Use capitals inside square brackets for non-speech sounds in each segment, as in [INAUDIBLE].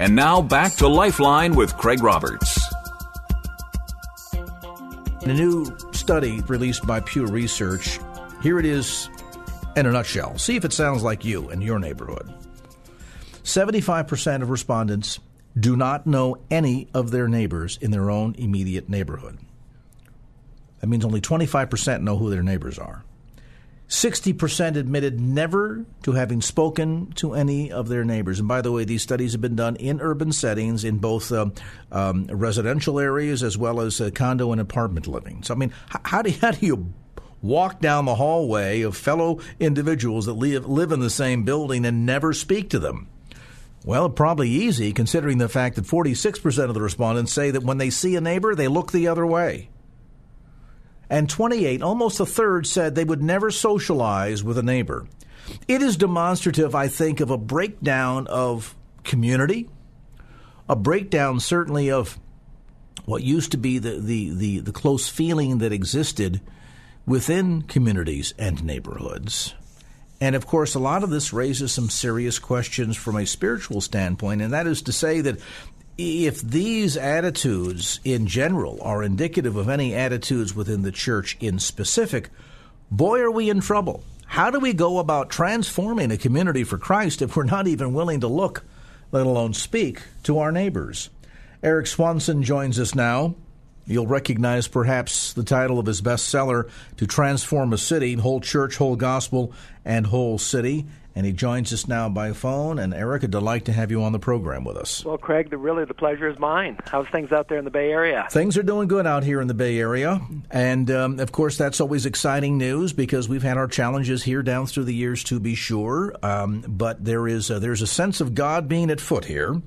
And now back to Lifeline with Craig Roberts. In a new study released by Pew Research, here it is in a nutshell. See if it sounds like you in your neighborhood. 75% of respondents do not know any of their neighbors in their own immediate neighborhood. That means only 25% know who their neighbors are. 60% admitted never to having spoken to any of their neighbors. And by the way, these studies have been done in urban settings, in both um, um, residential areas as well as uh, condo and apartment living. So, I mean, how, how, do, how do you walk down the hallway of fellow individuals that live, live in the same building and never speak to them? Well, probably easy considering the fact that 46% of the respondents say that when they see a neighbor, they look the other way and 28, almost a third, said they would never socialize with a neighbor. It is demonstrative, I think, of a breakdown of community, a breakdown certainly of what used to be the, the, the, the close feeling that existed within communities and neighborhoods. And of course, a lot of this raises some serious questions from a spiritual standpoint, and that is to say that if these attitudes in general are indicative of any attitudes within the church in specific, boy, are we in trouble. How do we go about transforming a community for Christ if we're not even willing to look, let alone speak, to our neighbors? Eric Swanson joins us now. You'll recognize perhaps the title of his bestseller, To Transform a City, Whole Church, Whole Gospel, and Whole City and he joins us now by phone. And Eric, a delight to have you on the program with us. Well, Craig, the, really the pleasure is mine. How's things out there in the Bay Area? Things are doing good out here in the Bay Area, and um, of course that's always exciting news because we've had our challenges here down through the years, to be sure. Um, but there is a, there's a sense of God being at foot here.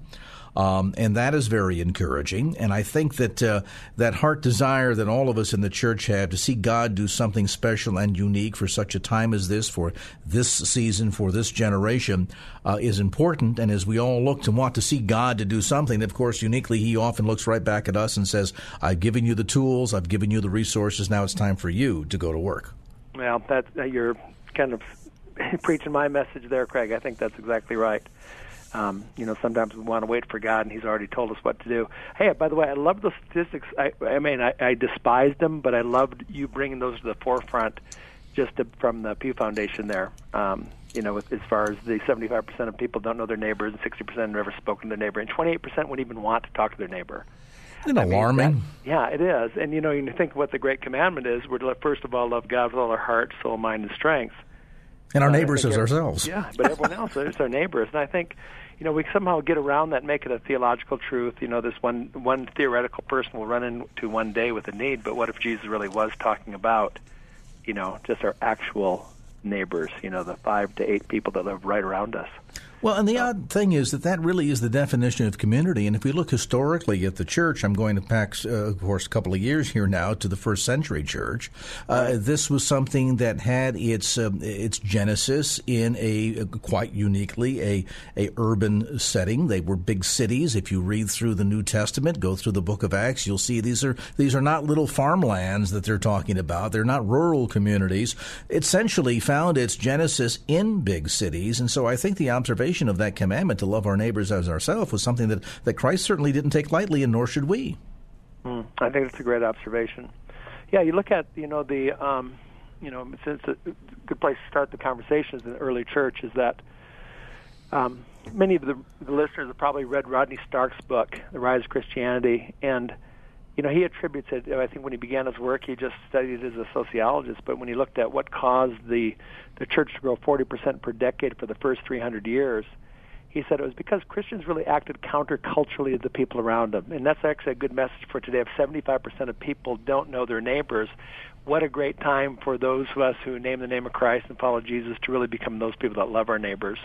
Um, and that is very encouraging. And I think that uh, that heart desire that all of us in the church have to see God do something special and unique for such a time as this, for this season, for this generation, uh, is important. And as we all look to want to see God to do something, of course, uniquely, He often looks right back at us and says, "I've given you the tools, I've given you the resources. Now it's time for you to go to work." Well, that uh, you're kind of [LAUGHS] preaching my message there, Craig. I think that's exactly right. Um, you know, sometimes we want to wait for God, and He's already told us what to do. Hey, by the way, I love the statistics. I, I mean, I, I despised them, but I loved you bringing those to the forefront, just to, from the Pew Foundation there. Um, you know, as far as the 75% of people don't know their neighbors, and 60% have never spoken to their neighbor, and 28% wouldn't even want to talk to their neighbor. Isn't I alarming? That, yeah, it is. And you know, you think what the great commandment is: we're to first of all love God with all our heart, soul, mind, and strength, and our uh, neighbors as ourselves. Yeah, but everyone else is our neighbors. And I think you know, we somehow get around that, make it a theological truth. You know, this one one theoretical person will run into one day with a need, but what if Jesus really was talking about, you know, just our actual neighbors? You know, the five to eight people that live right around us. Well, and the odd thing is that that really is the definition of community. And if we look historically at the church, I'm going to back, uh, of course, a couple of years here now to the first century church. Uh, this was something that had its um, its genesis in a uh, quite uniquely a a urban setting. They were big cities. If you read through the New Testament, go through the Book of Acts, you'll see these are these are not little farmlands that they're talking about. They're not rural communities. It Essentially, found its genesis in big cities, and so I think the observation of that commandment to love our neighbors as ourselves was something that, that Christ certainly didn't take lightly, and nor should we. Mm, I think that's a great observation. Yeah, you look at you know the um, you know it's, a good place to start the conversations in the early church is that um, many of the, the listeners have probably read Rodney Stark's book, The Rise of Christianity, and you know, he attributes it. I think when he began his work, he just studied as a sociologist. But when he looked at what caused the the church to grow 40% per decade for the first 300 years, he said it was because Christians really acted counterculturally to the people around them. And that's actually a good message for today. If 75% of people don't know their neighbors, what a great time for those of us who name the name of Christ and follow Jesus to really become those people that love our neighbors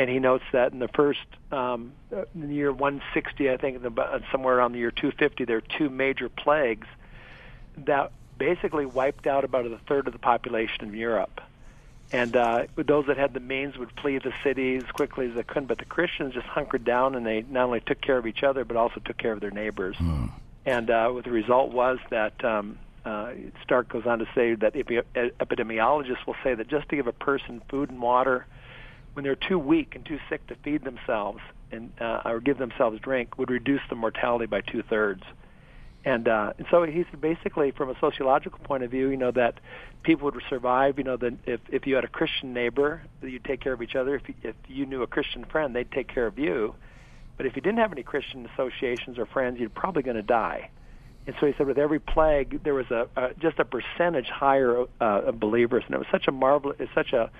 and he notes that in the first um, in the year 160, I think, the, somewhere around the year 250, there are two major plagues that basically wiped out about a third of the population in Europe. And uh, those that had the means would flee the cities as quickly as they could. But the Christians just hunkered down, and they not only took care of each other, but also took care of their neighbors. Hmm. And uh, what the result was that um, uh, Stark goes on to say that epi- epidemiologists will say that just to give a person food and water when they're too weak and too sick to feed themselves and uh, or give themselves drink would reduce the mortality by two thirds. And, uh, and so he's basically, from a sociological point of view, you know that people would survive. You know that if if you had a Christian neighbor, you'd take care of each other. If you, if you knew a Christian friend, they'd take care of you. But if you didn't have any Christian associations or friends, you're probably going to die. And so he said, with every plague, there was a, a just a percentage higher uh, of believers, and it was such a marvel, it's such a,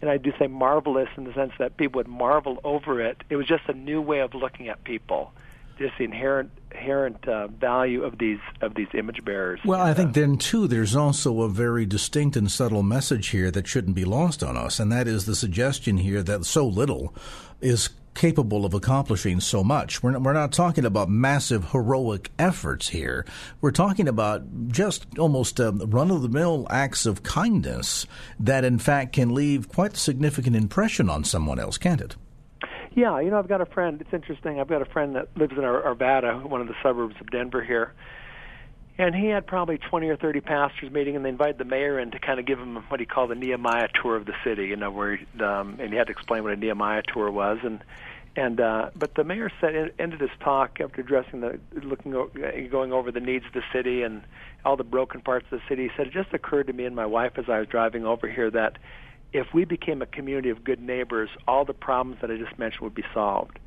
and I do say marvelous in the sense that people would marvel over it. It was just a new way of looking at people just the inherent inherent uh, value of these of these image bearers. Well, I think then too, there's also a very distinct and subtle message here that shouldn't be lost on us, and that is the suggestion here that so little is capable of accomplishing so much. We're not, we're not talking about massive heroic efforts here. We're talking about just almost uh, run of the mill acts of kindness that, in fact, can leave quite a significant impression on someone else, can't it? Yeah, you know, I've got a friend. It's interesting. I've got a friend that lives in Arvada, one of the suburbs of Denver here, and he had probably 20 or 30 pastors meeting, and they invited the mayor in to kind of give him what he called the Nehemiah tour of the city. You know, where he, um, and he had to explain what a Nehemiah tour was, and and uh, but the mayor said ended his talk after addressing the looking going over the needs of the city and all the broken parts of the city. He said it just occurred to me and my wife as I was driving over here that if we became a community of good neighbors, all the problems that I just mentioned would be solved.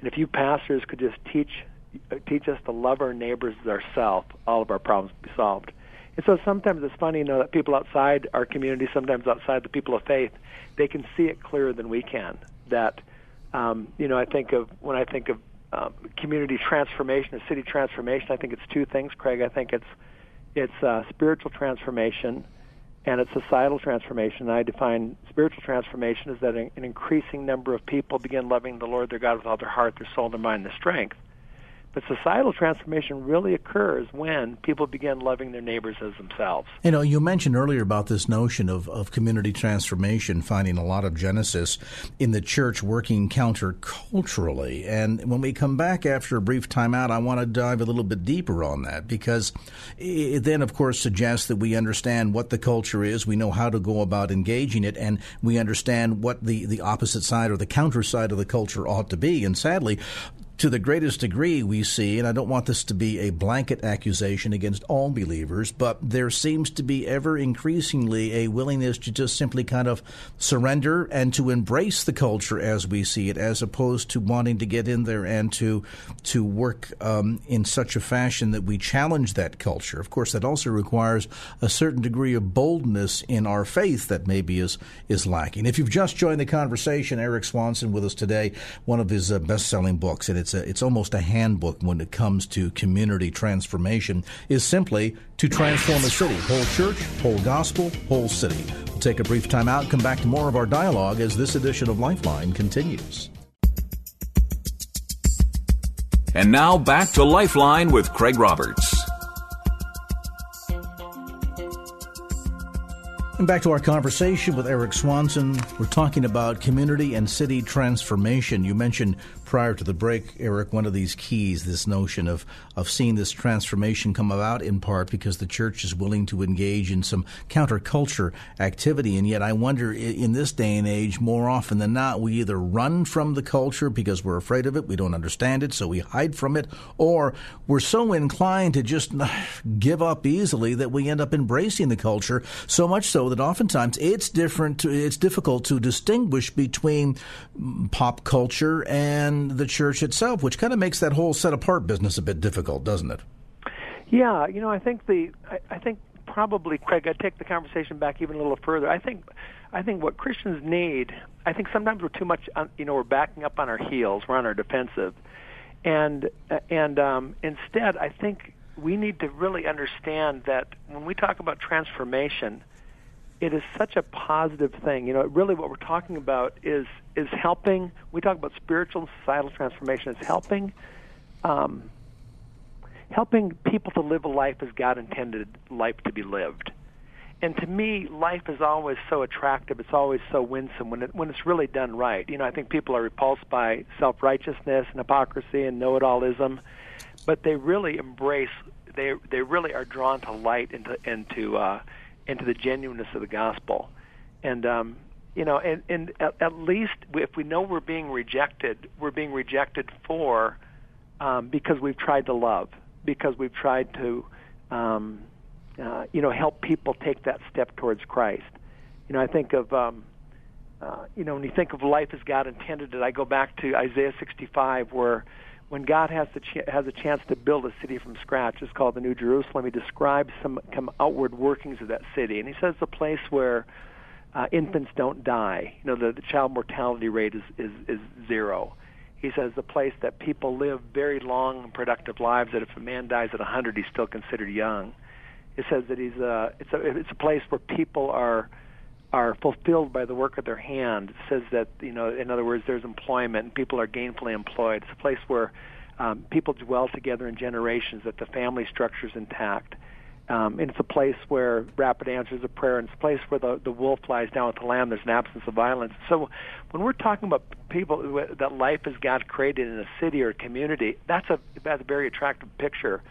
And if you pastors could just teach teach us to love our neighbors as ourselves, all of our problems would be solved. And so sometimes it's funny, you know, that people outside our community, sometimes outside the people of faith, they can see it clearer than we can. That, um, you know, I think of when I think of um, community transformation, or city transformation, I think it's two things, Craig. I think it's it's uh, spiritual transformation and it's societal transformation. And I define spiritual transformation as that an increasing number of people begin loving the Lord their God with all their heart, their soul, their mind, their strength. But societal transformation really occurs when people begin loving their neighbors as themselves. You know, you mentioned earlier about this notion of, of community transformation finding a lot of genesis in the church working counterculturally. And when we come back after a brief timeout, I want to dive a little bit deeper on that because it then, of course, suggests that we understand what the culture is, we know how to go about engaging it, and we understand what the, the opposite side or the counter side of the culture ought to be. And sadly, to the greatest degree we see, and I don't want this to be a blanket accusation against all believers, but there seems to be ever increasingly a willingness to just simply kind of surrender and to embrace the culture as we see it, as opposed to wanting to get in there and to to work um, in such a fashion that we challenge that culture. Of course, that also requires a certain degree of boldness in our faith that maybe is is lacking. If you've just joined the conversation, Eric Swanson with us today, one of his uh, best-selling books, and it's it's a, it's almost a handbook when it comes to community transformation. Is simply to transform a city, whole church, whole gospel, whole city. We'll take a brief time out. Come back to more of our dialogue as this edition of Lifeline continues. And now back to Lifeline with Craig Roberts. And back to our conversation with Eric Swanson. We're talking about community and city transformation. You mentioned prior to the break, Eric, one of these keys, this notion of, of seeing this transformation come about in part because the church is willing to engage in some counterculture activity. And yet, I wonder in this day and age, more often than not, we either run from the culture because we're afraid of it, we don't understand it, so we hide from it, or we're so inclined to just [SIGHS] give up easily that we end up embracing the culture so much so that oftentimes it's different, to, it's difficult to distinguish between pop culture and the church itself, which kind of makes that whole set apart business a bit difficult, doesn't it? Yeah, you know, I think the I, I think probably Craig, I'd take the conversation back even a little further. I think I think what Christians need, I think sometimes we're too much, you know, we're backing up on our heels, we're on our defensive, and and um, instead, I think we need to really understand that when we talk about transformation, it is such a positive thing. You know, really what we're talking about is is helping. We talk about spiritual and societal transformation. It's helping, um, helping people to live a life as God intended life to be lived. And to me, life is always so attractive. It's always so winsome when it, when it's really done right. You know, I think people are repulsed by self righteousness and hypocrisy and know it allism, but they really embrace. They they really are drawn to light into into uh, into the genuineness of the gospel. And um, you know, and, and at, at least if we know we're being rejected, we're being rejected for um, because we've tried to love, because we've tried to, um, uh, you know, help people take that step towards Christ. You know, I think of, um, uh, you know, when you think of life as God intended it, I go back to Isaiah 65, where when God has the ch- has a chance to build a city from scratch, it's called the New Jerusalem. He describes some, some outward workings of that city, and he says the place where uh, infants don't die. You know, the, the child mortality rate is, is is zero. He says the place that people live very long and productive lives. That if a man dies at 100, he's still considered young. It says that he's a it's a it's a place where people are are fulfilled by the work of their hand. It says that you know, in other words, there's employment and people are gainfully employed. It's a place where um, people dwell together in generations. That the family structure is intact. Um, and it's a place where rapid answers of prayer, and it's a place where the, the wolf lies down with the lamb. There's an absence of violence. So, when we're talking about people that life is God created in a city or a community, that's a that's a very attractive picture.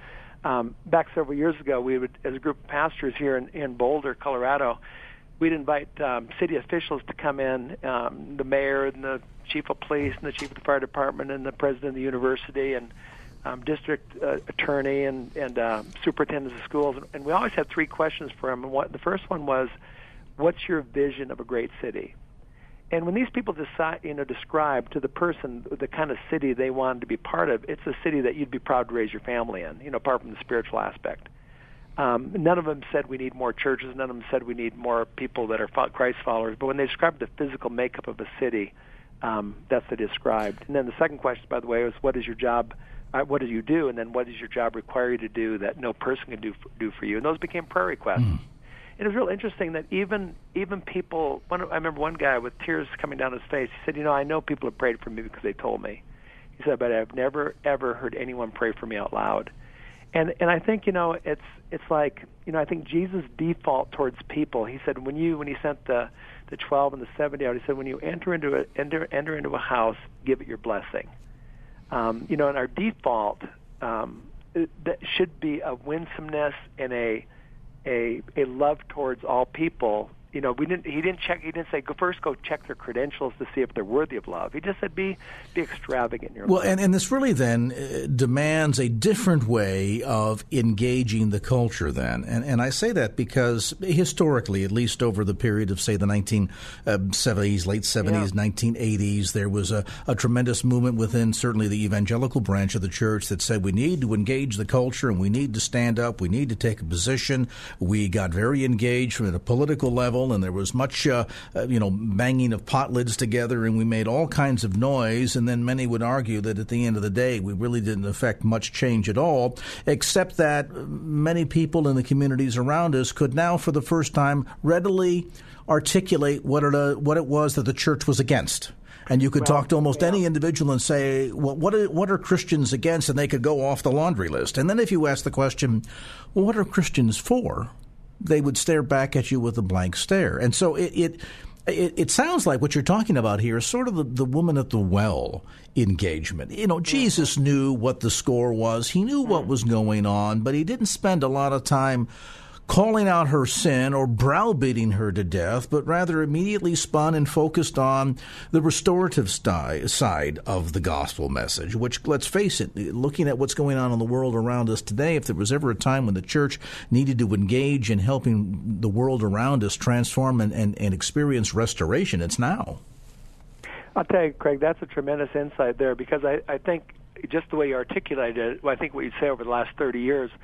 Um, back several years ago, we would, as a group of pastors here in, in Boulder, Colorado, we'd invite um, city officials to come in, um, the mayor and the chief of police and the chief of the fire department and the president of the university and um, district uh, attorney and and uh, superintendents of schools, and, we always had three questions for them. And what the first one was, "What's your vision of a great city?" And when these people decide, you know, describe to the person the kind of city they wanted to be part of, it's a city that you'd be proud to raise your family in. You know, apart from the spiritual aspect. Um, none of them said we need more churches. None of them said we need more people that are Christ followers. But when they described the physical makeup of a city, um, that's what they described. And then the second question, by the way, was what is your job? Uh, what do you do? And then what does your job require you to do that no person can do for, do for you? And those became prayer requests. Mm. It was real interesting that even even people. One, I remember one guy with tears coming down his face. He said, "You know, I know people have prayed for me because they told me." He said, "But I've never ever heard anyone pray for me out loud." And and I think you know it's it's like you know I think Jesus default towards people. He said when you when he sent the the twelve and the seventy out, he said when you enter into a enter enter into a house, give it your blessing. Um, you know, and our default um, it, that should be a winsomeness and a a a love towards all people you know, we didn't. He didn't check. He didn't say go first. Go check their credentials to see if they're worthy of love. He just said be be extravagant in your well, love. and and this really then uh, demands a different way of engaging the culture. Then, and and I say that because historically, at least over the period of say the nineteen uh, late seventies, nineteen eighties, there was a, a tremendous movement within certainly the evangelical branch of the church that said we need to engage the culture and we need to stand up. We need to take a position. We got very engaged from a political level and there was much, uh, uh, you know, banging of pot lids together, and we made all kinds of noise. And then many would argue that at the end of the day, we really didn't affect much change at all, except that many people in the communities around us could now, for the first time, readily articulate what it, uh, what it was that the church was against and you could well, talk to almost yeah. any individual and say, well, what are, what are Christians against? And they could go off the laundry list. And then if you ask the question, well, what are Christians for? They would stare back at you with a blank stare. And so it, it it, it, sounds like what you're talking about here is sort of the, the woman at the well engagement. You know, Jesus knew what the score was, he knew what mm. was going on, but he didn't spend a lot of time calling out her sin or browbeating her to death, but rather immediately spun and focused on the restorative sti- side of the gospel message, which, let's face it, looking at what's going on in the world around us today, if there was ever a time when the church needed to engage in helping the world around us transform and, and, and experience restoration, it's now. I'll tell you, Craig, that's a tremendous insight there because I, I think just the way you articulated it, I think what you say over the last 30 years –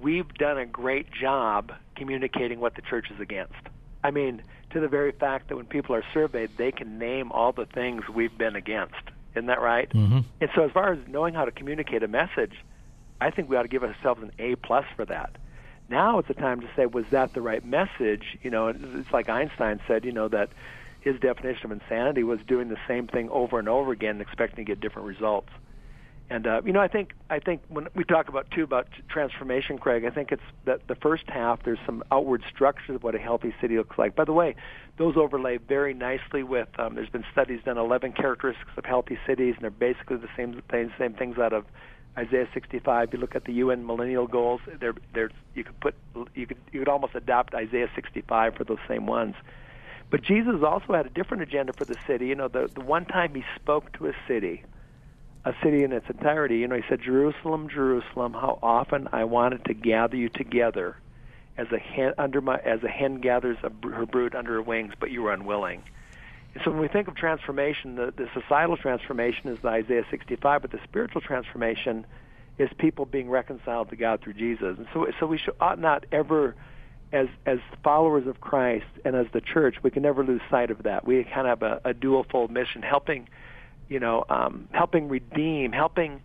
we've done a great job communicating what the church is against. I mean, to the very fact that when people are surveyed, they can name all the things we've been against. Isn't that right? Mm-hmm. And so, as far as knowing how to communicate a message, I think we ought to give ourselves an A plus for that. Now it's a time to say, was that the right message? You know, it's like Einstein said, you know, that his definition of insanity was doing the same thing over and over again, expecting to get different results. And uh, you know, I think I think when we talk about too about transformation, Craig, I think it's that the first half there's some outward structures of what a healthy city looks like. By the way, those overlay very nicely with. Um, there's been studies done 11 characteristics of healthy cities, and they're basically the same things, same things out of Isaiah 65. You look at the UN Millennial Goals. They're, they're, you could put you could you could almost adopt Isaiah 65 for those same ones. But Jesus also had a different agenda for the city. You know, the the one time he spoke to a city a city in its entirety. You know, he said, "Jerusalem, Jerusalem, how often I wanted to gather you together, as a hen under my as a hen gathers her brood under her wings, but you were unwilling." And so when we think of transformation, the, the societal transformation is the Isaiah 65, but the spiritual transformation is people being reconciled to God through Jesus. And so, so we should, ought not ever, as as followers of Christ and as the church, we can never lose sight of that. We kind of have a, a dual-fold mission, helping you know, um, helping redeem, helping,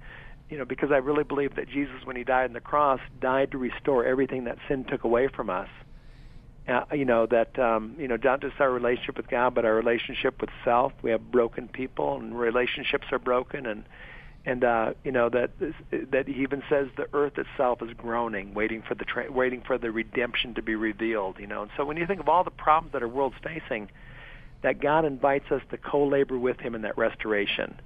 you know, because I really believe that Jesus, when he died on the cross, died to restore everything that sin took away from us. Uh, you know that um, you know not just our relationship with God, but our relationship with self. We have broken people, and relationships are broken, and and uh, you know that that he even says the earth itself is groaning, waiting for the tra- waiting for the redemption to be revealed. You know, and so when you think of all the problems that our world's facing, that God invites us to co-labor with Him in that restoration.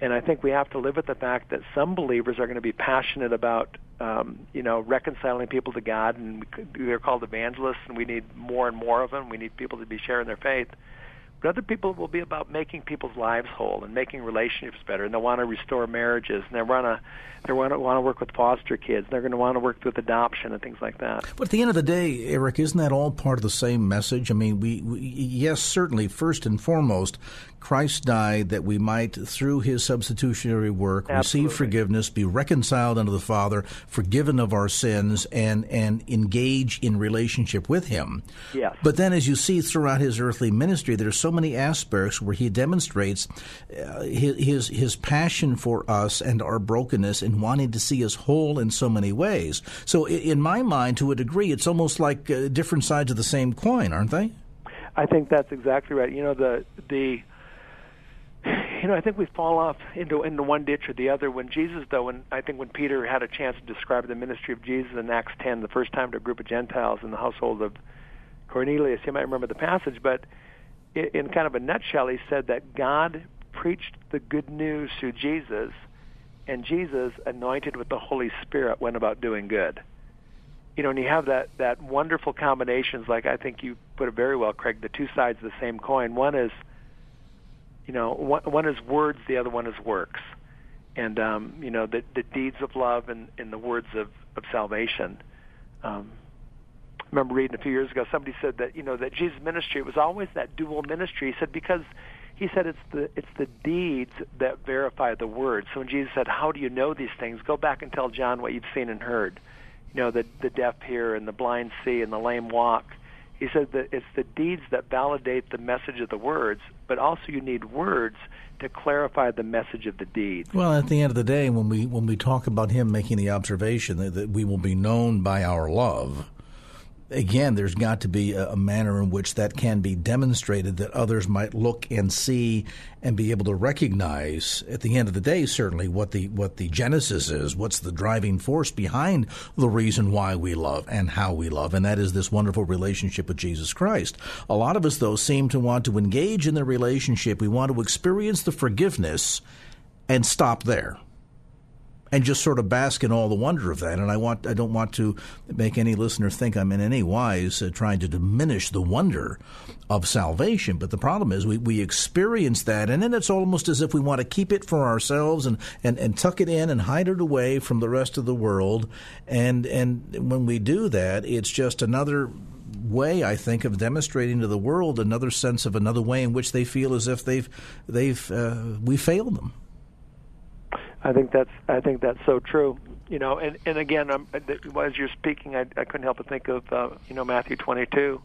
And I think we have to live with the fact that some believers are going to be passionate about, um, you know, reconciling people to God, and they're called evangelists, and we need more and more of them. We need people to be sharing their faith. But other people will be about making people's lives whole and making relationships better, and they want to restore marriages, and they want to they want to want to work with foster kids. They're going to want to work with adoption and things like that. But at the end of the day, Eric, isn't that all part of the same message? I mean, we, we yes, certainly, first and foremost, Christ died that we might, through his substitutionary work, Absolutely. receive forgiveness, be reconciled unto the Father, forgiven of our sins, and, and engage in relationship with him. Yes. But then, as you see throughout his earthly ministry, there are so many aspects where he demonstrates uh, his, his passion for us and our brokenness and wanting to see us whole in so many ways. So, in my mind, to a degree, it's almost like uh, different sides of the same coin, aren't they? I think that's exactly right. You know, the the you know, I think we fall off into into one ditch or the other. When Jesus, though, when I think when Peter had a chance to describe the ministry of Jesus in Acts 10, the first time to a group of Gentiles in the household of Cornelius, you might remember the passage, but in kind of a nutshell, he said that God preached the good news through Jesus, and Jesus, anointed with the Holy Spirit, went about doing good. You know, and you have that that wonderful combinations, like I think you put it very well, Craig. The two sides of the same coin. One is you know, one, one is words, the other one is works, and um, you know the the deeds of love and, and the words of of salvation. Um, remember reading a few years ago somebody said that you know that Jesus' ministry was always that dual ministry. He said because he said it's the it's the deeds that verify the words. So when Jesus said, "How do you know these things?" Go back and tell John what you've seen and heard. You know, the the deaf hear and the blind see and the lame walk. He said that it's the deeds that validate the message of the words, but also you need words to clarify the message of the deed. Well, at the end of the day, when we when we talk about him making the observation that, that we will be known by our love, again, there's got to be a, a, manner in which that can be demonstrated that others might look and see and be able to recognize at the end of the day certainly what the what the genesis is what's the driving force behind the reason why we love and how we love and that is this wonderful relationship with Jesus Christ. A lot of us though seem to want to engage in the relationship. We want to experience the forgiveness and stop there and just sort of bask in all the wonder of that. And I want I don't want to make any listener think I'm in any wise uh, trying to diminish the wonder of salvation. But the problem is we, we experience that, and then it's almost as if we want to keep it for ourselves and, and, and tuck it in and hide it away from the rest of the world. And and when we do that, it's just another way, I think, of demonstrating to the world another sense of another way in which they feel as if they've they've uh, we failed them. I think that's I think that's so true. You know, and and again, I'm, as you're speaking, I, I couldn't help but think of uh, you know Matthew 22,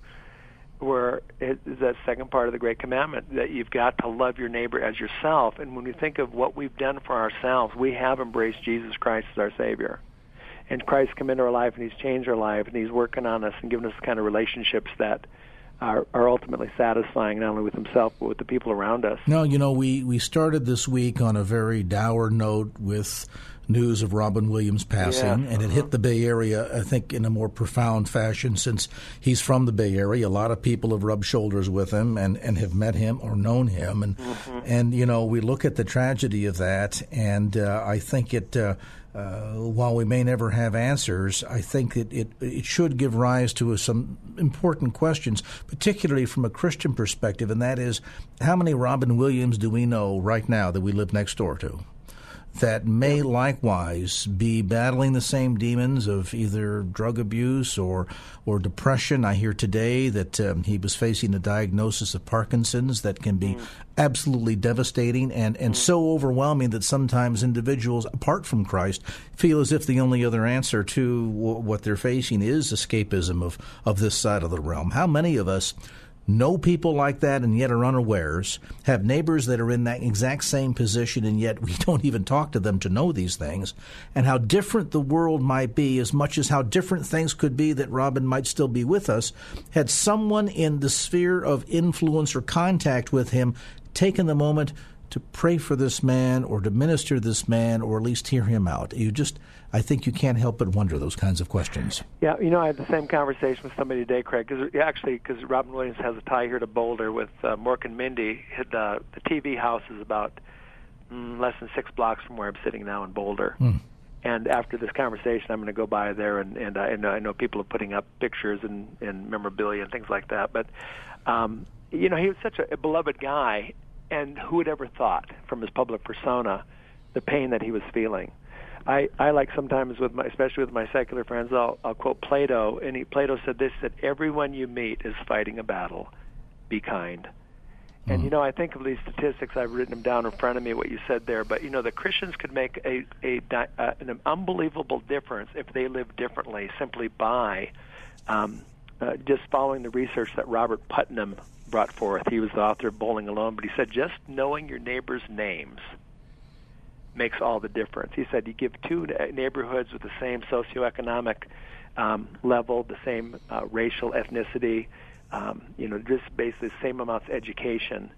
where it is that second part of the Great Commandment that you've got to love your neighbor as yourself. And when we think of what we've done for ourselves, we have embraced Jesus Christ as our Savior. and Christ come into our life and He's changed our life and He's working on us and giving us the kind of relationships that are, are ultimately satisfying not only with himself but with the people around us. No, you know, we, we started this week on a very dour note with news of Robin Williams passing, Yeah, and it uh-huh. hit the Bay Area, I think, in a more profound fashion since he's from the Bay Area. A lot of people have rubbed shoulders with him and, and have met him or known him, and Mm-hmm. and you know we look at the tragedy of that, and uh, I think it. Uh, uh, while we may never have answers, I think that it, it should give rise to some important questions, particularly from a Christian perspective, and that is how many Robin Williams do we know right now that we live next door to? That may likewise be battling the same demons of either drug abuse or or depression. I hear today that um, he was facing a diagnosis of Parkinson's that can be absolutely devastating and, and so overwhelming that sometimes individuals apart from Christ feel as if the only other answer to w- what they're facing is escapism of, of this side of the realm. How many of us know people like that and yet are unawares, have neighbors that are in that exact same position and yet we [LAUGHS] don't even talk to them to know these things, and how different the world might be, as much as how different things could be that Robin might still be with us, had someone in the sphere of influence or contact with him taken the moment to pray for this man or to minister to this man or at least hear him out. You just, I think you can't help but wonder those kinds of questions. Yeah, you know, I had the same conversation with somebody today, Craig. Cause, actually, because Robin Williams has a tie here to Boulder with uh, Mork and Mindy. The, the TV house is about mm, less than six blocks from where I'm sitting now in Boulder. And after this conversation, I'm going to go by there, and, and I, know, I know people are putting up pictures and, and memorabilia and things like that. But, um, you know, he was such a, a beloved guy, and who would ever thought from his public persona the pain that he was feeling? I, I like sometimes with my, especially with my secular friends, I'll, I'll quote Plato, and he, Plato said this: that everyone you meet is fighting a battle. Be kind. And you know, I think of these statistics. I've written them down in front of me. What you said there, but you know, the Christians could make a, a uh, an unbelievable difference if they lived differently, simply by um, uh, just following the research that Robert Putnam brought forth. He was the author of Bowling Alone, but he said just knowing your neighbors' names makes all the difference. He said you give two neighborhoods with the same socioeconomic um, level, the same uh, racial ethnicity, um, you know, just basically the same amounts of education.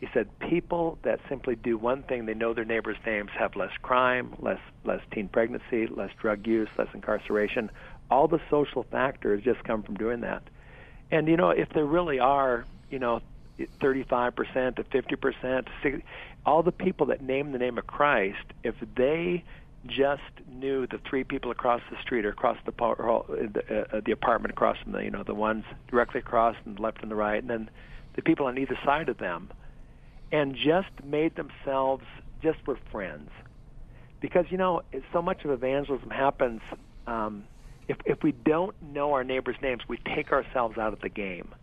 He said people that simply do one thing, they know their neighbors' names, have less crime, less less teen pregnancy, less drug use, less incarceration. All the social factors just come from doing that. And you know, if there really are, you know, 35% to 50%, 60, all the people that name the name of Christ, if they just knew the three people across the street or across the uh, the, uh, the apartment across from the you know the ones directly across and left and the right, and then the people on either side of them, and just made themselves just were friends, because you know so much of evangelism happens. Um, if if we don't know our neighbors' names, we take ourselves out of the game.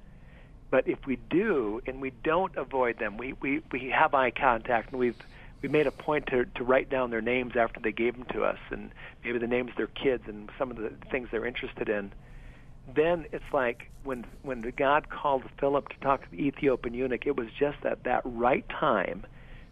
But if we do and we don't avoid them, we, we, we have eye contact and we've we made a point to, to write down their names after they gave them to us and maybe the names of their kids and some of the things they're interested in. Then it's like when when God called Philip to talk to the Ethiopian eunuch, it was just at that right time,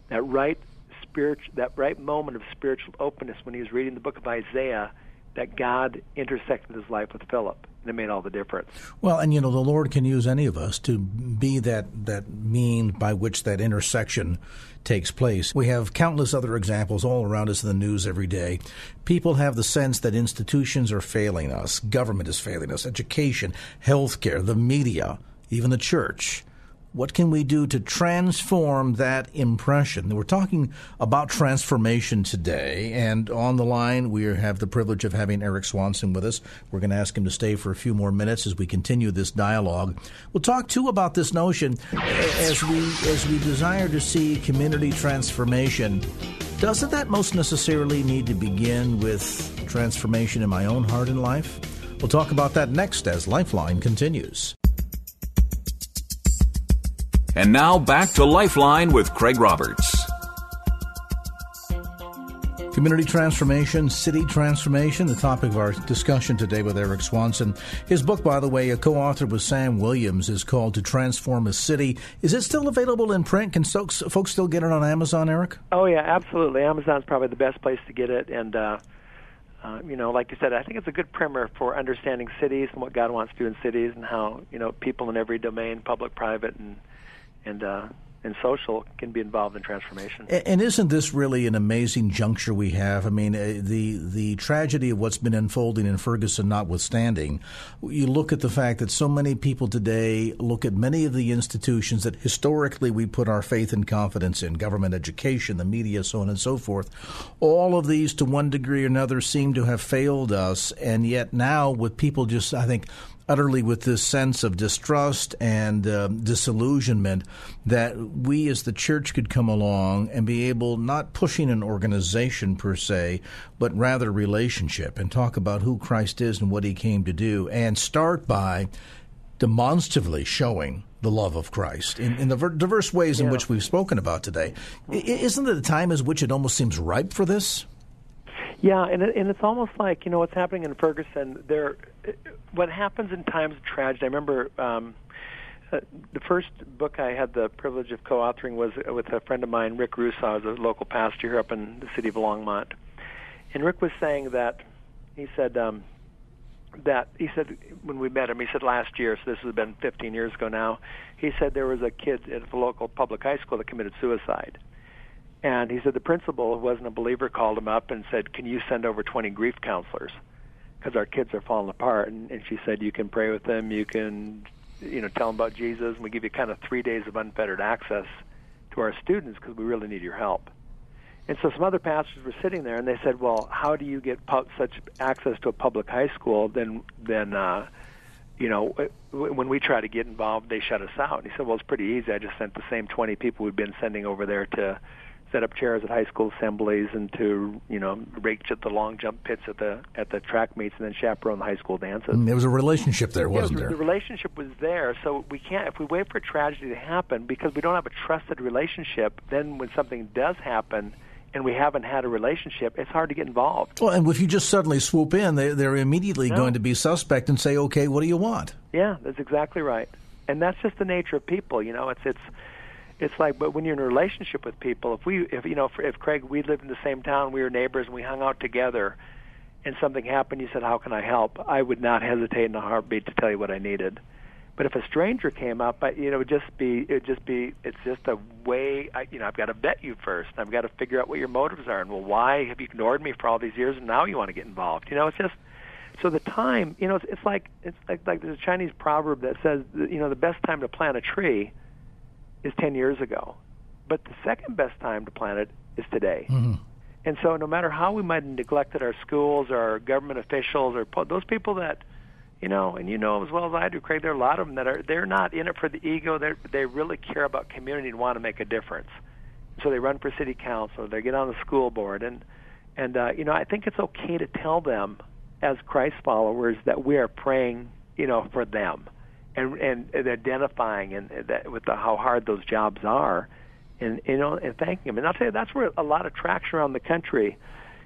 that right spiritual that right moment of spiritual openness when he was reading the book of Isaiah that God intersected his life with Philip, it made all the difference. Well, and you know, the Lord can use any of us to be that that mean by which that intersection takes place. We have countless other examples all around us in the news every day. People have the sense that institutions are failing us, government is failing us, education, healthcare, the media, even the church. What can we do to transform that impression? We're talking about transformation today, and on the line we have the privilege of having Eric Swanson with us. We're going to ask him to stay for a few more minutes as we continue this dialogue. We'll talk too about this notion as we as we desire to see community transformation. Doesn't that most necessarily need to begin with transformation in my own heart and life? We'll talk about that next as Lifeline continues. And now back to Lifeline with Craig Roberts. Community transformation, city transformation, the topic of our discussion today with Eric Swanson. His book, by the way, a co authored with Sam Williams, is called To Transform a City. Is it still available in print? Can folks, folks still get it on Amazon, Eric? Oh, yeah, absolutely. Amazon's probably the best place to get it. And, uh, uh, you know, like you said, I think it's a good primer for understanding cities and what God wants to do in cities, and how you know people in every domain, public, private, and and uh, and social can be involved in transformation. And isn't this really an amazing juncture we have? I mean, uh, the the tragedy of what's been unfolding in Ferguson notwithstanding, you look at the fact that so many people today look at many of the institutions that historically we put our faith and confidence in, government, education, the media, so on and so forth. All of these, to one degree or another, seem to have failed us, and yet now with people just, I think utterly with this sense of distrust and uh, disillusionment that we as the church could come along and be able not pushing an organization per se but rather relationship and talk about who Christ is and what he came to do and start by demonstratively showing the love of Christ in, in the diverse ways in which we've spoken about today. Isn't it a time as which it almost seems ripe for this? Yeah, and it, and it's almost like you know what's happening in Ferguson. There, what happens in times of tragedy. I remember um, uh, the first book I had the privilege of co-authoring was with a friend of mine, Rick Rusaw, a local pastor here up in the city of Longmont. And Rick was saying that he said um, that he said when we met him, he said last year, so this has been 15 years ago now. He said there was a kid at the local public high school that committed suicide and he said the principal, who wasn't a believer, called him up and said, "Can you send over 20 grief counselors? Because our kids are falling apart." And, and she said, "You can pray with them. You can, you know, tell them about Jesus. And we give you kind of three days of unfettered access to our students because we really need your help." And so some other pastors were sitting there, and they said, "Well, how do you get pu- such access to a public high school? Then, then, uh, you know, when we try to get involved, they shut us out." And he said, "Well, it's pretty easy. I just sent the same 20 people we've been sending over there to." Set up chairs at high school assemblies and to you know rake at the long jump pits at the at the track meets and then chaperone the high school dances. Mm, there was a relationship there, wasn't yeah, there? The relationship was there, so we can't if we wait for a tragedy to happen because we don't have a trusted relationship. Then when something does happen. And we haven't had a relationship, it's hard to get involved. Well, and if you just suddenly swoop in, they, they're immediately no. going to be suspect and say, "Okay, what do you want?" Yeah, that's exactly right, and that's just the nature of people. You know, it's it's it's like but when you're in a relationship with people if we if you know if, if craig we lived in the same town we were neighbors and we hung out together and something happened you said how can i help? I would not hesitate in a heartbeat to tell you what i needed. But if a stranger came up I, you know it would just be it would just be it's just a way I, you know i've got to vet you first i've got to figure out what your motives are and well why have you ignored me for all these years and now you want to get involved? You know it's just so the time you know it's, it's like it's like like there's a chinese proverb that says you know the best time to plant a tree is 10 years ago. But the second best time to plant it is today. Mm-hmm. And so, no matter how we might have neglected our schools or our government officials or those people that, you know, and you know as well as I do, Craig, there are a lot of them that are they're not in it for the ego. They they really care about community and want to make a difference. So they run for city council. They get on the school board, and and uh, you know I think it's okay to tell them as Christ followers that we are praying, you know, for them and and, and identifying and that with the, how hard those jobs are, and you know and thanking them. And I'll tell you that's where a lot of traction around the country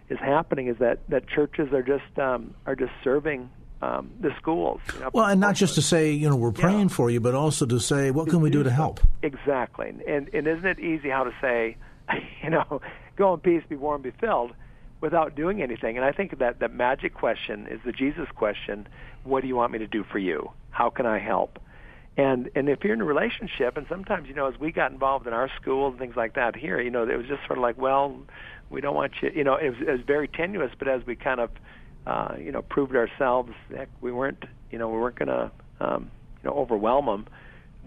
is happening. Is that that churches are just um, are just serving um, the schools. You know, well, and not just to say, you know, we're praying yeah. for you, but also to say, what can we do to help? Exactly. And, and isn't it easy how to say, [LAUGHS] you know, go in peace, be warm, be filled, without doing anything? And I think that that magic question is the Jesus question what do you want me to do for you? How can I help? And and if you're in a relationship, and sometimes you know, as we got involved in our school and things like that here, you know, it was just sort of like, well, we don't want you, you know, it was, it was very tenuous. But as we kind of, uh, you know, proved ourselves, heck, we weren't, you know, we weren't going to, um, you know, overwhelm them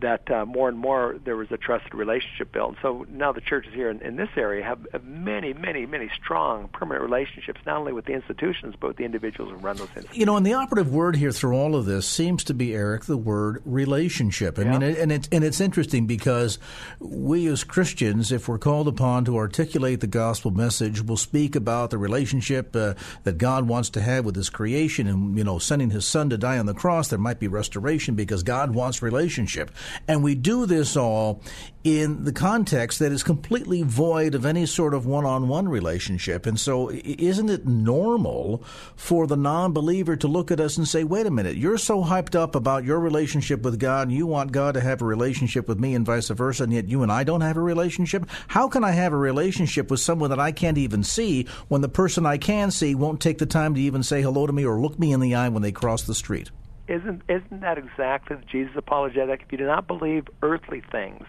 that uh, more and more there was a trusted relationship built. So now the churches here in, in this area have, many, many, many strong permanent relationships, not only with the institutions but with the individuals who run those institutions. You know, and the operative word here through all of this seems to be Eric the word relationship. I yeah. mean, and it's and it's interesting because we as Christians, if we're called upon to articulate the gospel message, will speak about the relationship uh, that God wants to have with His creation, and you know, sending His Son to die on the cross. There might be restoration because God wants relationship. And we do this all in the context that is completely void of any sort of one on one relationship. And so, isn't it normal for the non believer to look at us and say, wait a minute, you're so hyped up about your relationship with God, and you want God to have a relationship with me and vice versa, and yet you and I don't have a relationship? How can I have a relationship with someone that I can't even see when the person I can see won't take the time to even say hello to me or look me in the eye when they cross the street? Isn't isn't that exactly the Jesus apologetic? If you do not believe earthly things,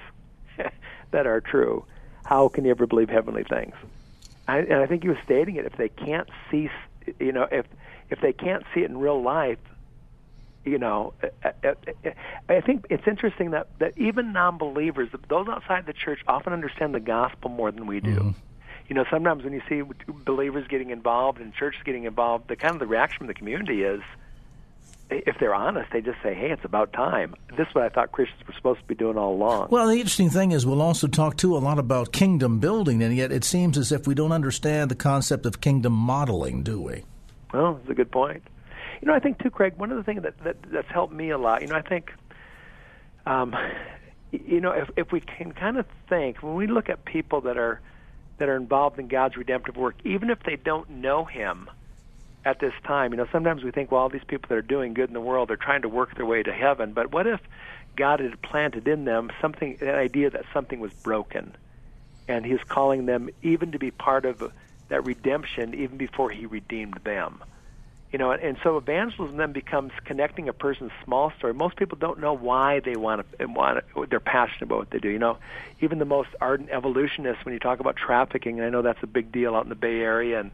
[LAUGHS] that are true, how can you ever believe heavenly things? I, and I think he was stating it. If they can't see, you know, if if they can't see it in real life, you know, I I, I think it's interesting that that even non-believers, those outside the church, often understand the gospel more than we do. Mm-hmm. You know, sometimes when you see believers getting involved and churches getting involved, the kind of the reaction from the community is, if they're honest, they just say, "Hey, it's about time." This is what I thought Christians were supposed to be doing all along. Well, the interesting thing is, we'll also talk too a lot about kingdom building, and yet it seems as if we don't understand the concept of kingdom modeling, do we? Well, that's a good point. You know, I think too, Craig. One of the things that, that that's helped me a lot. You know, I think, um, you know, if if we can kind of think when we look at people that are that are involved in God's redemptive work, even if they don't know Him at this time. You know, sometimes we think, well, all these people that are doing good in the world, they're trying to work their way to heaven. But what if God had planted in them something, an idea that something was broken, and He's calling them even to be part of that redemption even before He redeemed them. You know, and so evangelism then becomes connecting a person's small story. Most people don't know why they want to, want to, they're passionate about what they do. You know, even the most ardent evolutionists, when you talk about trafficking, and I know that's a big deal out in the Bay Area, and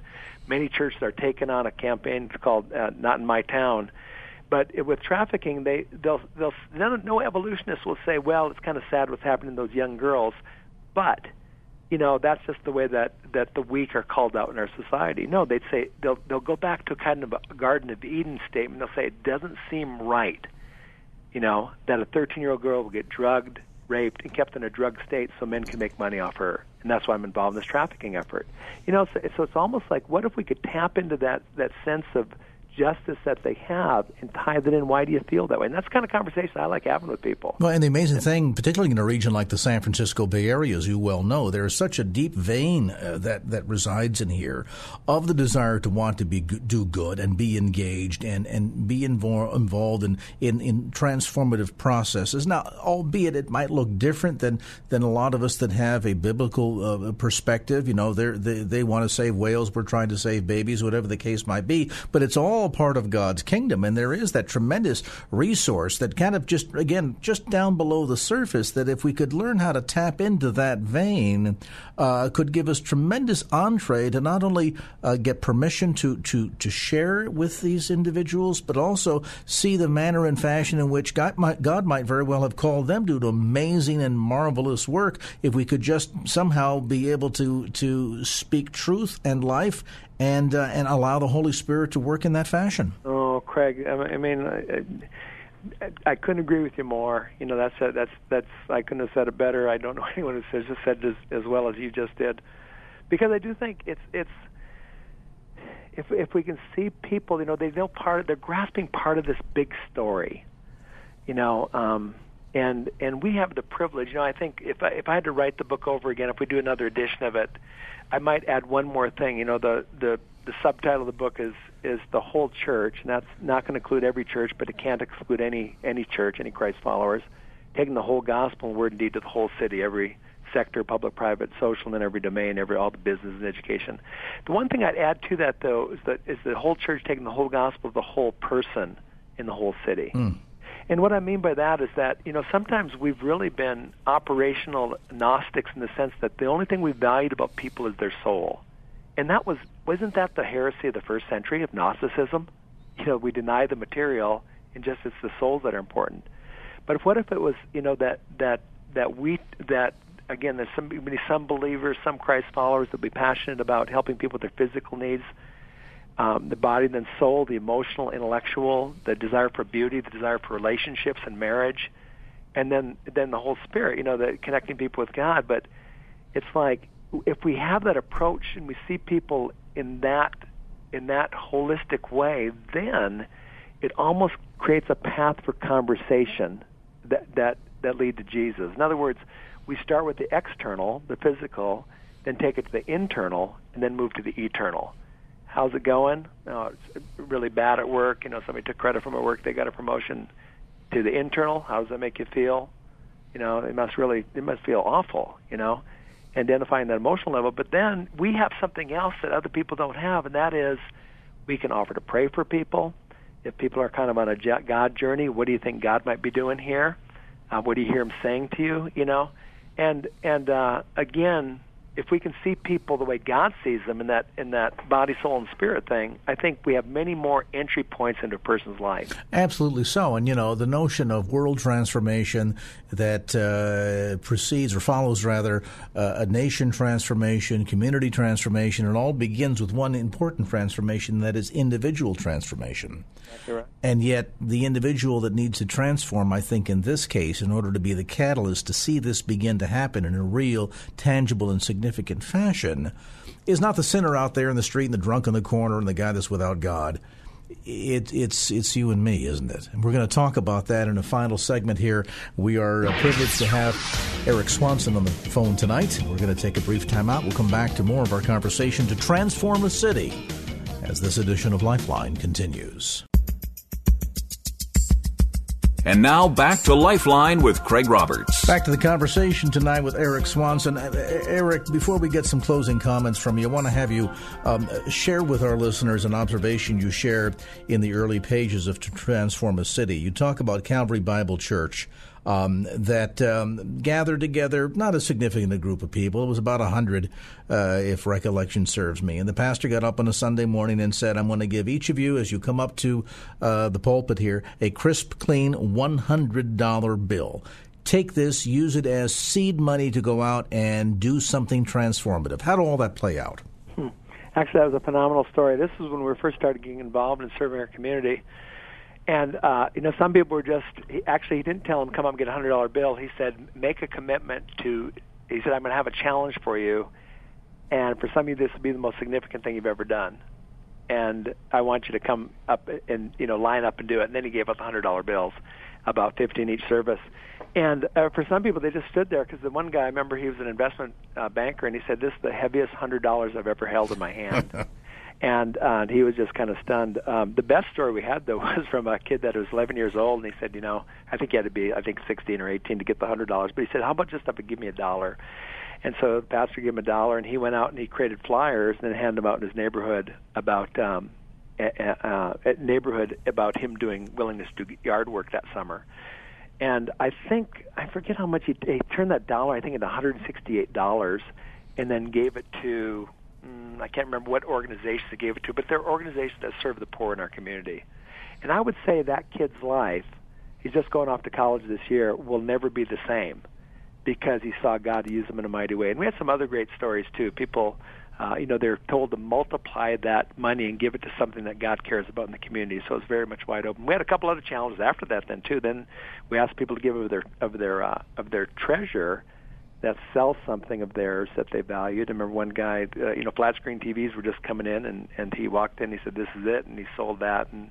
many churches are taking on a campaign it's called uh, "Not in My Town." But with trafficking, they they'll they'll no evolutionists will say, "Well, it's kind of sad what's happening to those young girls," but you know that's just the way that that the weak are called out in our society. No, they'd say they'll they'll go back to kind of a Garden of Eden statement. They'll say it doesn't seem right, you know, that a 13 year old girl will get drugged, raped, and kept in a drug state so men can make money off her, and that's why I'm involved in this trafficking effort. You know, so, so it's almost like what if we could tap into that that sense of justice that they have and tie that in. Why do you feel that way? And that's the kind of conversation I like having with people. Well, and the amazing thing, particularly in a region like the San Francisco Bay Area, as you well know, there is such a deep vein uh, that that resides in here of the desire to want to be do good and be engaged and and be invo- involved in, in in transformative processes. Now, albeit it might look different than than a lot of us that have a biblical uh, perspective. You know, they they want to save whales, we're trying to save babies, whatever the case might be. But it's all all part of God's kingdom. And there is that tremendous resource that kind of just, again, just down below the surface, that if we could learn how to tap into that vein, uh, could give us tremendous entree to not only uh, get permission to, to, to share with these individuals, but also see the manner and fashion in which God might, God might very well have called them to do amazing and marvelous work if we could just somehow be able to, to speak truth and life and uh, and allow the Holy Spirit to work in that fashion. Oh, Craig, I mean, I, I couldn't agree with you more. You know, that's that's that's I couldn't have said it better. I don't know [LAUGHS] anyone who says just said as, as well as you just did, because I do think it's it's if if we can see people, you know, they know part, they're grasping part of this big story, you know. um and and we have the privilege. You know, I think if I, if I had to write the book over again, if we do another edition of it, I might add one more thing. You know, the the the subtitle of the book is is the whole church, and that's not going to include every church, but it can't exclude any any church, any Christ followers. Taking the whole gospel and word and deed to the whole city, every sector, public, private, social, and every domain, every all the business and education. The one thing I'd add to that though is that is the whole church taking the whole gospel of the whole person in the whole city. Mm. And what I mean by that is that, you know, sometimes we've really been operational Gnostics in the sense that the only thing we valued about people is their soul. And that was, wasn't that the heresy of the first century of Gnosticism? You know, we deny the material and just it's the souls that are important. But what if it was, you know, that, that, that we, that, again, there's some, some believers, some Christ followers that be passionate about helping people with their physical needs, um, the body, then soul, the emotional, intellectual, the desire for beauty, the desire for relationships and marriage, and then then the whole spirit. You know, the connecting people with God. But it's like if we have that approach and we see people in that in that holistic way, then it almost creates a path for conversation that that that lead to Jesus. In other words, we start with the external, the physical, then take it to the internal, and then move to the eternal. How's it going? Oh, it's really bad at work. You know, somebody took credit from at work, they got a promotion. To the internal, how does that make you feel? You know, it must really, it must feel awful. You know, identifying that emotional level. But then we have something else that other people don't have, and that is we can offer to pray for people. If people are kind of on a God journey, what do you think God might be doing here? Uh, what do you hear Him saying to you? You know, and and uh, again, if we can see people the way God sees them in that in that body, soul, and spirit thing, I think we have many more entry points into a person's life. Absolutely so, and you know the notion of world transformation that uh, precedes or follows rather uh, a nation transformation, community transformation, it all begins with one important transformation that is individual transformation. Right. And yet, the individual that needs to transform, I think, in this case, in order to be the catalyst to see this begin to happen in a real, tangible, and significant fashion, is not the sinner out there in the street and the drunk in the corner and the guy that's without God. It, it's it's you and me, isn't it? And we're going to talk about that in a final segment here. We are uh, privileged to have Eric Swanson on the phone tonight. We're going to take a brief time out. We'll come back to more of our conversation to transform a city as this edition of Lifeline continues. And now back to Lifeline with Craig Roberts. Back to the conversation tonight with Eric Swanson. Uh, Eric, before we get some closing comments from you, I want to have you um, share with our listeners an observation you shared in the early pages of To Transform a City. You talk about Calvary Bible Church um, that um, gathered together, not a significant group of people. It was about 100, uh, if recollection serves me. And the pastor got up on a Sunday morning and said, I'm going to give each of you, as you come up to uh, the pulpit here, a crisp, clean $100 bill take this, use it as seed money to go out and do something transformative. How did all that play out? Hmm. Actually, that was a phenomenal story. This is when we first started getting involved in serving our community. And uh, you know, some people were just. He, actually, he didn't tell him come up and get a hundred dollar bill. He said make a commitment to. He said I'm going to have a challenge for you, and for some of you this will be the most significant thing you've ever done. And I want you to come up and you know line up and do it. And then he gave us hundred dollar bills, about fifty in each service. And uh, for some people, they just stood there because the one guy, I remember, he was an investment uh, banker, and he said, "This is the heaviest hundred dollars I've ever held in my hand." [LAUGHS] and uh, he was just kind of stunned. Um, the best story we had though [LAUGHS] was from a kid that was 11 years old, and he said, you know, I think he had to be, I think 16 or 18 to get the hundred dollars, but he said, how about just up and give me a dollar? And so the pastor gave him a dollar, and he went out and he created flyers and then handed them out in his neighborhood about um, uh, at neighborhood about him doing willingness to do yard work that summer. And I think I forget how much he, he turned that dollar, I think, into 168 dollars, and then gave it to mm, I can't remember what organizations they gave it to, but they're organizations that serve the poor in our community. And I would say that kid's life, he's just going off to college this year, will never be the same because he saw God use him in a mighty way. And we had some other great stories too. People, uh, you know, they're told to multiply that money and give it to something that God cares about in the community. So it's very much wide open. We had a couple other challenges after that then too. Then we asked people to give of their of their uh, of their treasure that sell something of theirs that they valued. I remember one guy, uh, you know, flat screen TVs were just coming in, and and he walked in. He said, "This is it," and he sold that, and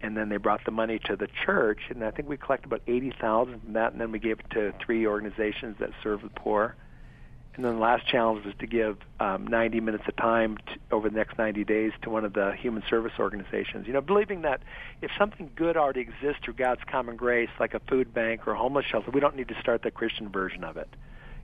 and then they brought the money to the church, and I think we collected about eighty thousand from that, and then we gave it to three organizations that serve the poor. And then the last challenge was to give um, 90 minutes of time to, over the next 90 days to one of the human service organizations. You know, believing that if something good already exists through God's common grace, like a food bank or a homeless shelter, we don't need to start the Christian version of it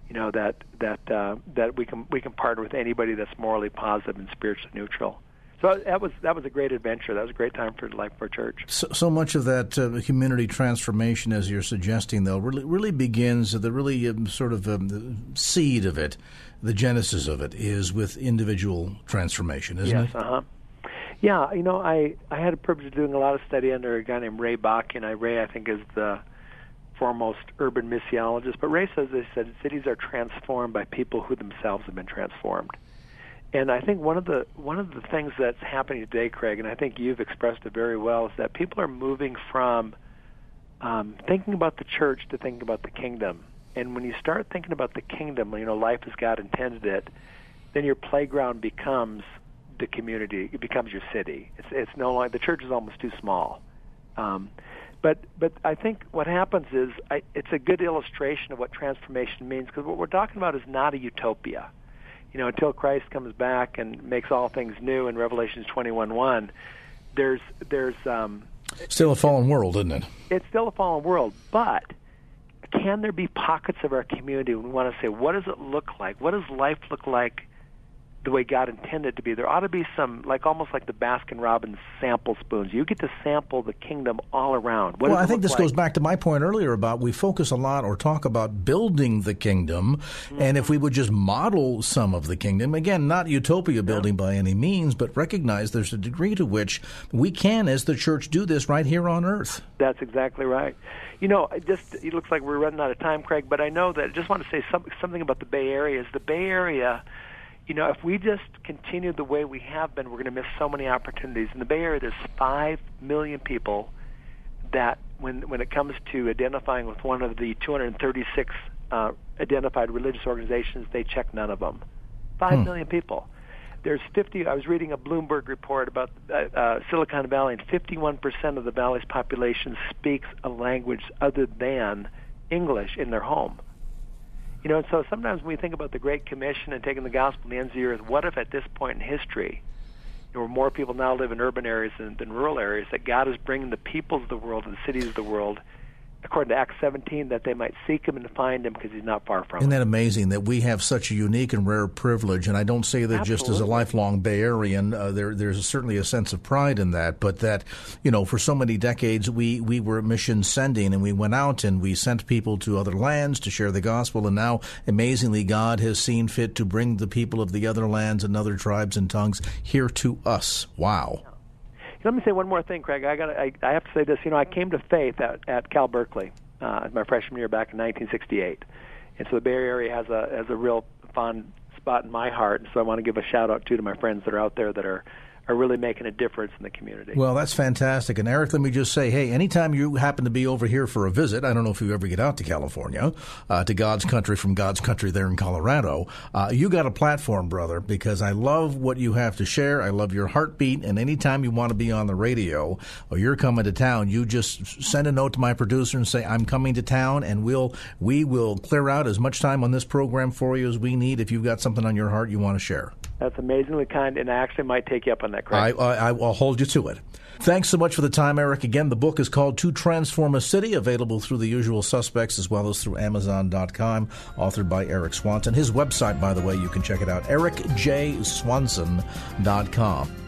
you know that that uh, that we can we can partner with anybody that's morally positive and spiritually neutral. So that was that was a great adventure. That was a great time for Life for Church. So, so much of that uh, community transformation, as you're suggesting, though, really really begins the really um, sort of um, the seed of it, the genesis of it, is with individual transformation, isn't yes, it? Yes. Uh huh. Yeah, you know, I I had a privilege of doing a lot of study under a guy named Ray Bakke, and I Ray I think is the foremost urban missiologist, but Ray says they said cities are transformed by people who themselves have been transformed. And I think one of the one of the things that's happening today, Craig, and I think you've expressed it very well, is that people are moving from um, thinking about the church to thinking about the kingdom. And when you start thinking about the kingdom, you know, life as God intended it, then your playground becomes the community. It becomes your city. It's it's no longer the church is almost too small. Um, But but I think what happens is I, it's a good illustration of what transformation means because what we're talking about is not a utopia. You know, until Christ comes back and makes all things new in Revelations 21:1, there's there's um, still a fallen world, isn't it? It's still a fallen world, but can there be pockets of our community we want to say, what does it look like? What does life look like the way God intended to be. There ought to be some, like almost like the Baskin Robbins sample spoons. You get to sample the kingdom all around. What well, I think this like? goes back to my point earlier about we focus a lot or talk about building the kingdom, mm-hmm. and if we would just model some of the kingdom, again, not utopia building yeah. by any means, but recognize there's a degree to which we can, as the church, do this right here on earth. That's exactly right. You know, it just it looks like we're running out of time, Craig. But I know that I just want to say some, something about the Bay Area. Is the Bay Area you know, if we just continue the way we have been, we're going to miss so many opportunities. In the Bay Area, there's five million people that, when when it comes to identifying with one of the 236 uh, identified religious organizations, they check none of them. Five hmm. million people. There's 50. I was reading a Bloomberg report about uh, uh, Silicon Valley, and 51% of the valley's population speaks a language other than English in their home. You know, and so sometimes when we think about the Great Commission and taking the gospel to the ends of the earth, what if at this point in history, where more people now live in urban areas than, than rural areas, that God is bringing the peoples of the world and the cities of the world according to Acts 17, that they might seek him and find him because he's not far from Isn't that amazing that we have such a unique and rare privilege? And I don't say that Absolutely. just as a lifelong Bay Arean. Uh, there, there's certainly a sense of pride in that. But that, you know, for so many decades, we, we were mission sending and we went out and we sent people to other lands to share the gospel. And now, amazingly, God has seen fit to bring the people of the other lands and other tribes and tongues here to us. Wow. Let me say one more thing, Craig. I got I, I have to say this. You know, I came to faith at, at Cal Berkeley uh, my freshman year back in 1968, and so the Bay Area has a has a real fond spot in my heart. And so I want to give a shout out too to my friends that are out there that are are really making a difference in the community. Well, that's fantastic. And Eric, let me just say, hey, anytime you happen to be over here for a visit, I don't know if you ever get out to California, uh, to God's country from God's country there in Colorado, uh, you got a platform, brother, because I love what you have to share. I love your heartbeat. And anytime you want to be on the radio or you're coming to town, you just send a note to my producer and say, I'm coming to town, and we'll we will clear out as much time on this program for you as we need if you've got something on your heart you want to share. That's amazingly kind, and I actually might take you up on that. Craig. I, I, I will hold you to it. Thanks so much for the time, Eric. Again, the book is called To Transform a City, available through the usual suspects as well as through Amazon.com, authored by Eric Swanson. His website, by the way, you can check it out, ericjswanson.com.